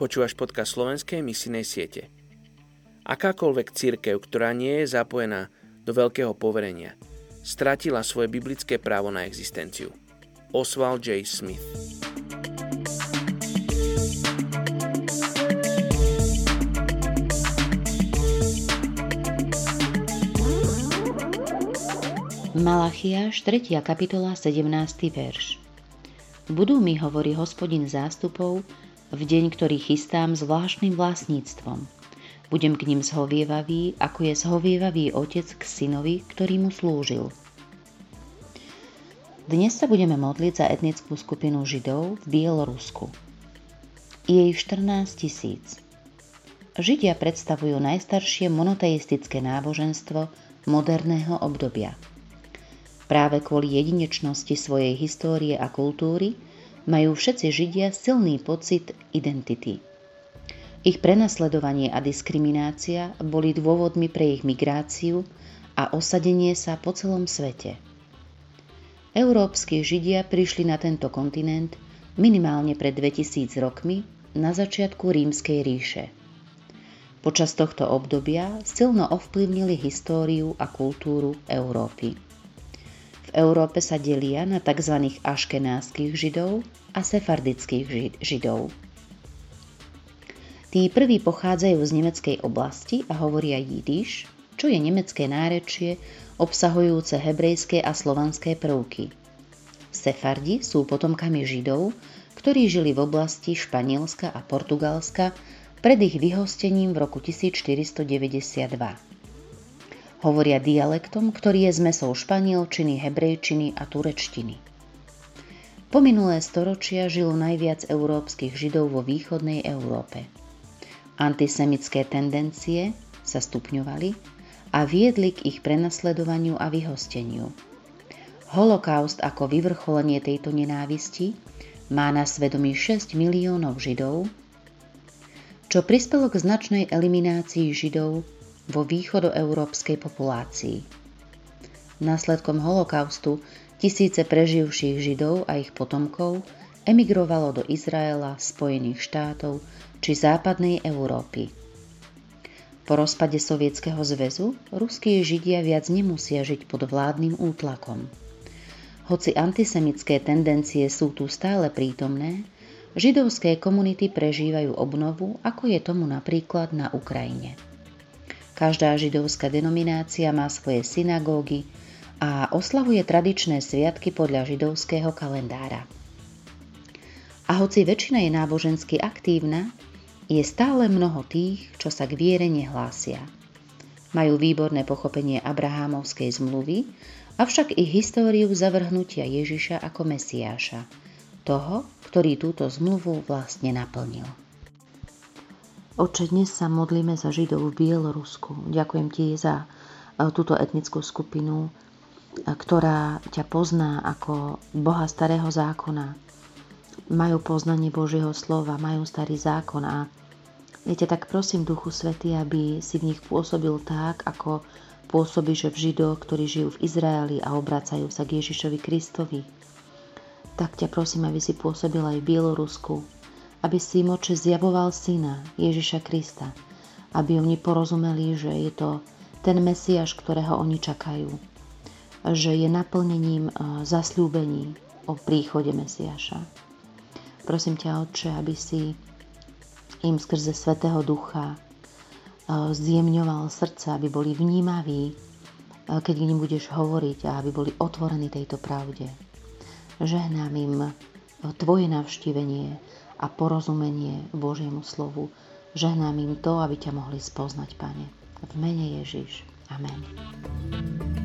Počúvaš podcast slovenskej misijnej siete. Akákoľvek církev, ktorá nie je zapojená do veľkého poverenia, stratila svoje biblické právo na existenciu. Oswald J. Smith Malachiáš 3. kapitola 17. verš Budú mi, hovorí hospodin zástupov, v deň, ktorý chystám zvláštnym vlastníctvom. Budem k ním zhovievavý, ako je zhovievavý otec k synovi, ktorý mu slúžil. Dnes sa budeme modliť za etnickú skupinu Židov v Bielorusku. Je ich 14 tisíc. Židia predstavujú najstaršie monoteistické náboženstvo moderného obdobia. Práve kvôli jedinečnosti svojej histórie a kultúry majú všetci Židia silný pocit identity. Ich prenasledovanie a diskriminácia boli dôvodmi pre ich migráciu a osadenie sa po celom svete. Európski Židia prišli na tento kontinent minimálne pred 2000 rokmi na začiatku rímskej ríše. Počas tohto obdobia silno ovplyvnili históriu a kultúru Európy. V Európe sa delia na tzv. aškenázskych židov a sefardických židov. Tí prví pochádzajú z nemeckej oblasti a hovoria jidiš, čo je nemecké nárečie obsahujúce hebrejské a slovanské prvky. Sefardi sú potomkami židov, ktorí žili v oblasti Španielska a Portugalska pred ich vyhostením v roku 1492. Hovoria dialektom, ktorý je zmesou španielčiny, hebrejčiny a turečtiny. Po minulé storočia žilo najviac európskych židov vo východnej Európe. Antisemické tendencie sa stupňovali a viedli k ich prenasledovaniu a vyhosteniu. Holokaust ako vyvrcholenie tejto nenávisti má na svedomí 6 miliónov židov, čo prispelo k značnej eliminácii židov vo východoeurópskej populácii. Následkom holokaustu tisíce preživších Židov a ich potomkov emigrovalo do Izraela, Spojených štátov či západnej Európy. Po rozpade Sovietskeho zväzu ruskí Židia viac nemusia žiť pod vládnym útlakom. Hoci antisemické tendencie sú tu stále prítomné, židovské komunity prežívajú obnovu, ako je tomu napríklad na Ukrajine. Každá židovská denominácia má svoje synagógy a oslavuje tradičné sviatky podľa židovského kalendára. A hoci väčšina je nábožensky aktívna, je stále mnoho tých, čo sa k viere nehlásia. Majú výborné pochopenie Abrahámovskej zmluvy, avšak ich históriu zavrhnutia Ježiša ako Mesiáša, toho, ktorý túto zmluvu vlastne naplnil. Oče, dnes sa modlíme za Židov v Bielorusku. Ďakujem ti za e, túto etnickú skupinu, e, ktorá ťa pozná ako Boha starého zákona. Majú poznanie Božieho slova, majú starý zákon a ja tak prosím, Duchu Svety, aby si v nich pôsobil tak, ako pôsobíš v Židoch, ktorí žijú v Izraeli a obracajú sa k Ježišovi Kristovi. Tak ťa prosím, aby si pôsobil aj v Bielorusku, aby si im oče zjavoval syna Ježiša Krista, aby oni porozumeli, že je to ten Mesiaš, ktorého oni čakajú, že je naplnením zasľúbení o príchode Mesiaša. Prosím ťa, Otče, aby si im skrze Svetého Ducha zjemňoval srdce, aby boli vnímaví, keď k budeš hovoriť a aby boli otvorení tejto pravde. Žehnám im Tvoje navštívenie, a porozumenie Božiemu slovu. Žehnám im to, aby ťa mohli spoznať, Pane. V mene Ježiš. Amen.